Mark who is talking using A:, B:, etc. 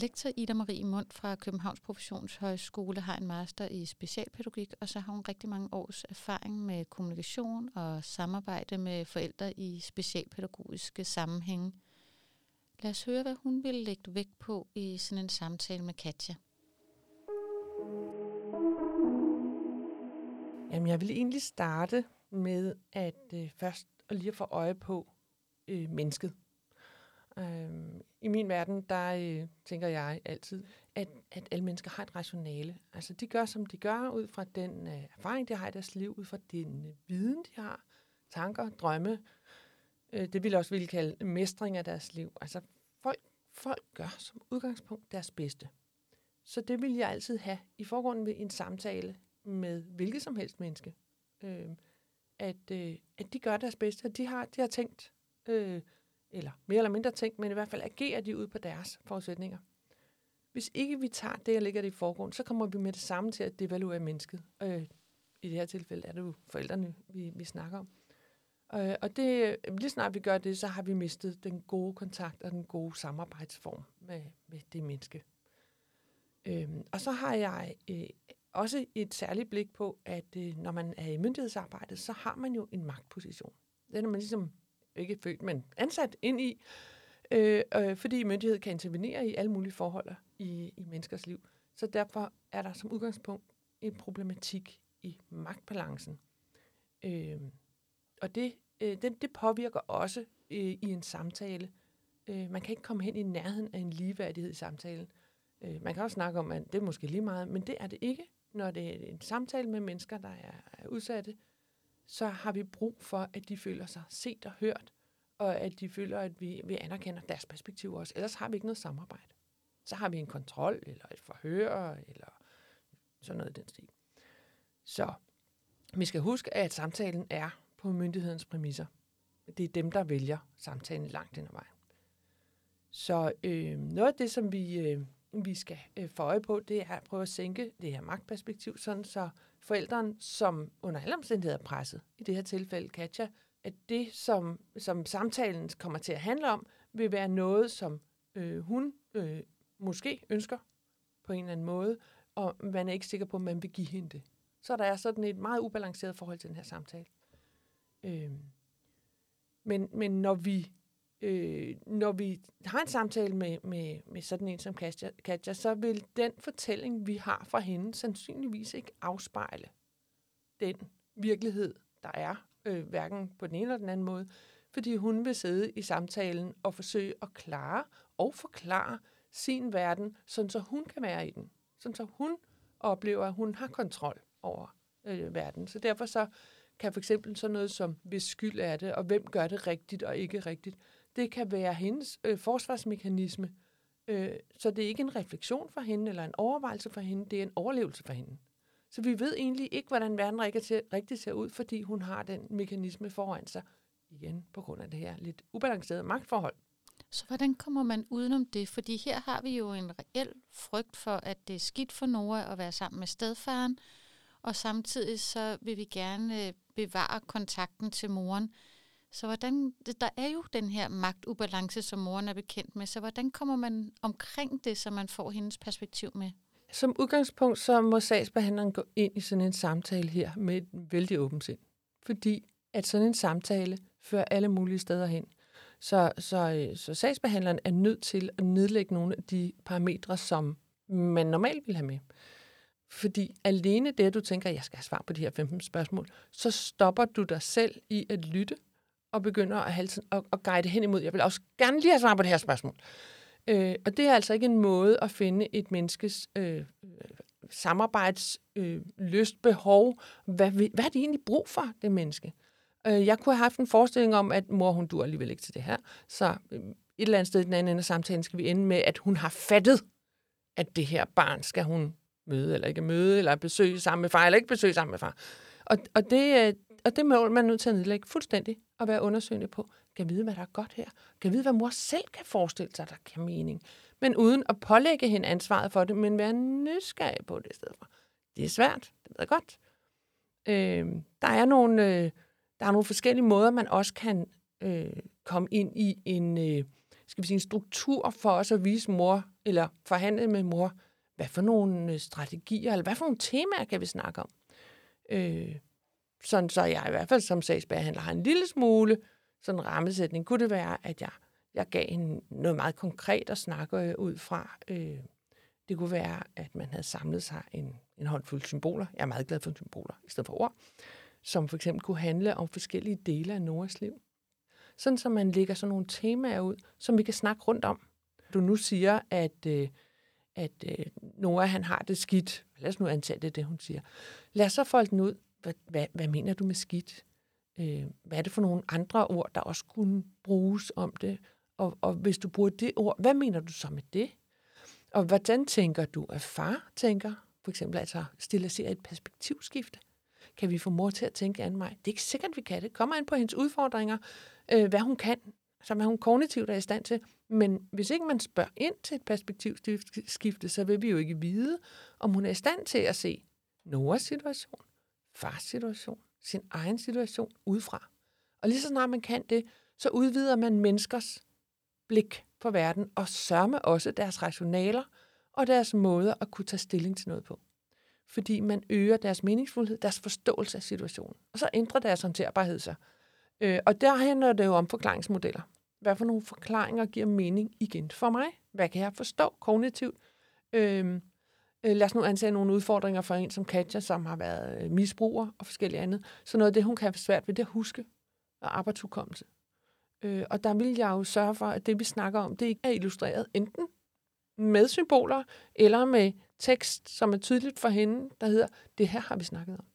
A: Lektor Ida Marie Mund fra Københavns Professionshøjskole har en master i specialpædagogik, og så har hun rigtig mange års erfaring med kommunikation og samarbejde med forældre i specialpædagogiske sammenhænge. Lad os høre, hvad hun vil lægge vægt på i sådan en samtale med Katja.
B: Jamen, jeg vil egentlig starte med at øh, først og lige at få øje på øh, mennesket. Øh, I min verden, der øh, tænker jeg altid, at, at alle mennesker har et rationale. Altså, de gør, som de gør, ud fra den øh, erfaring, de har i deres liv, ud fra den øh, viden, de har, tanker, drømme. Øh, det vil også ville kalde mestring af deres liv. Altså, folk, folk gør som udgangspunkt deres bedste. Så det vil jeg altid have i forgrunden ved en samtale med hvilket som helst menneske. Øh, at, øh, at de gør deres bedste, at de har, de har tænkt, øh, eller mere eller mindre tænkt, men i hvert fald agerer de ud på deres forudsætninger. Hvis ikke vi tager det og lægger det i forgrund, så kommer vi med det samme til at devaluere mennesket. Øh, I det her tilfælde er det jo forældrene, vi, vi snakker om. Øh, og det, lige snart vi gør det, så har vi mistet den gode kontakt og den gode samarbejdsform med, med det menneske. Øh, og så har jeg øh, også et særligt blik på, at øh, når man er i myndighedsarbejdet, så har man jo en magtposition. Den er man ligesom ikke født, men ansat ind i, øh, øh, fordi myndighed kan intervenere i alle mulige forhold i, i menneskers liv. Så derfor er der som udgangspunkt en problematik i magtbalancen. Øh, og det, øh, det, det påvirker også øh, i en samtale. Øh, man kan ikke komme hen i nærheden af en ligeværdighed i samtalen. Øh, man kan også snakke om, at det er måske lige meget, men det er det ikke når det er en samtale med mennesker, der er udsatte, så har vi brug for, at de føler sig set og hørt, og at de føler, at vi, vi anerkender deres perspektiv også. Ellers har vi ikke noget samarbejde. Så har vi en kontrol, eller et forhør, eller sådan noget i den stil. Så vi skal huske, at samtalen er på myndighedens præmisser. Det er dem, der vælger samtalen langt ind ad vejen. Så øh, noget af det, som vi øh, vi skal øh, få øje på, det er at prøve at sænke det her magtperspektiv, sådan så forældren, som under alle omstændigheder er presset, i det her tilfælde Katja, at det, som, som samtalen kommer til at handle om, vil være noget, som øh, hun øh, måske ønsker på en eller anden måde, og man er ikke sikker på, at man vil give hende det. Så der er sådan et meget ubalanceret forhold til den her samtale. Øh, men, men når vi øh, når vi har en samtale med, med, med sådan en som Katja, Katja, så vil den fortælling, vi har fra hende, sandsynligvis ikke afspejle den virkelighed, der er, øh, hverken på den ene eller den anden måde, fordi hun vil sidde i samtalen og forsøge at klare og forklare sin verden, sådan så hun kan være i den. Sådan så hun oplever, at hun har kontrol over øh, verden. Så derfor så kan for eksempel sådan noget som, hvis skyld er det, og hvem gør det rigtigt og ikke rigtigt, det kan være hendes øh, forsvarsmekanisme. Øh, så det er ikke en refleksion for hende, eller en overvejelse for hende, det er en overlevelse for hende. Så vi ved egentlig ikke, hvordan verden rigtig ser ud, fordi hun har den mekanisme foran sig, igen på grund af det her lidt ubalancerede magtforhold.
A: Så hvordan kommer man udenom det? Fordi her har vi jo en reel frygt for, at det er skidt for Nora at være sammen med stedfaren, og samtidig så vil vi gerne øh, bevare kontakten til moren. Så hvordan, der er jo den her magtubalance, som moren er bekendt med, så hvordan kommer man omkring det, så man får hendes perspektiv med?
B: Som udgangspunkt, så må sagsbehandleren gå ind i sådan en samtale her med et vældig åbent sind. Fordi at sådan en samtale fører alle mulige steder hen. Så, så, øh, så sagsbehandleren er nødt til at nedlægge nogle af de parametre, som man normalt vil have med. Fordi alene det, at du tænker, at jeg skal have svar på de her 15 spørgsmål, så stopper du dig selv i at lytte og begynder at, halsen, at, at guide hen imod, jeg vil også gerne lige have svar på det her spørgsmål. Øh, og det er altså ikke en måde at finde et menneskes øh, samarbejdslyst, øh, behov. Hvad, hvad er det egentlig brug for, det menneske? Øh, jeg kunne have haft en forestilling om, at mor, hun dur alligevel ikke til det her. Så øh, et eller andet sted i den anden ende af samtalen skal vi ende med, at hun har fattet, at det her barn skal hun møde eller ikke møde, eller besøge sammen med far, eller ikke besøge sammen med far. Og, og, det, øh, og det mål man er nødt til at nedlægge fuldstændig og være undersøgende på. Kan vide, hvad der er godt her. Kan vide, hvad mor selv kan forestille sig, der kan mening. Men uden at pålægge hende ansvaret for det, men være nysgerrig på det i stedet for. Det er svært, det ved jeg godt. Øh, der, er nogle, øh, der er nogle forskellige måder, man også kan øh, komme ind i en øh, skal vi sige, en struktur for os at vise mor, eller forhandle med mor, hvad for nogle øh, strategier, eller hvad for nogle temaer kan vi snakke om. Øh, sådan så jeg i hvert fald som sagsbehandler har en lille smule sådan en rammesætning. Kunne det være, at jeg, jeg gav en, noget meget konkret at snakke øh, ud fra? Øh, det kunne være, at man havde samlet sig en, en håndfuld symboler. Jeg er meget glad for symboler i stedet for ord. Som for eksempel kunne handle om forskellige dele af Noras liv. Sådan så man lægger sådan nogle temaer ud, som vi kan snakke rundt om. Du nu siger, at, øh, at øh, Nora han har det skidt. Lad os nu antage det, det hun siger. Lad os så folde den ud. Hvad, hvad, hvad mener du med skidt? Øh, hvad er det for nogle andre ord, der også kunne bruges om det? Og, og hvis du bruger det ord, hvad mener du så med det? Og hvordan tænker du, at far tænker? For eksempel altså stilisere et perspektivskifte. Kan vi få mor til at tænke an mig? Det er ikke sikkert, vi kan det. Kommer an på hendes udfordringer, øh, hvad hun kan, som er hun kognitivt er i stand til. Men hvis ikke man spørger ind til et perspektivskifte, så vil vi jo ikke vide, om hun er i stand til at se Noras situation, fars situation, sin egen situation udefra. Og lige så snart man kan det, så udvider man menneskers blik på verden, og sørme også deres rationaler og deres måder at kunne tage stilling til noget på. Fordi man øger deres meningsfuldhed, deres forståelse af situationen. Og så ændrer deres håndterbarhed sig. Øh, og der handler det jo om forklaringsmodeller. Hvad for nogle forklaringer giver mening igen for mig? Hvad kan jeg forstå kognitivt? Øh, Øh, lad os nu antage nogle udfordringer for en som Katja, som har været øh, misbruger og forskellige andet. Så noget af det, hun kan have svært ved, det er at huske og arbejdsudkommelse. Øh, og der vil jeg jo sørge for, at det, vi snakker om, det ikke er illustreret enten med symboler eller med tekst, som er tydeligt for hende, der hedder, det her har vi snakket om.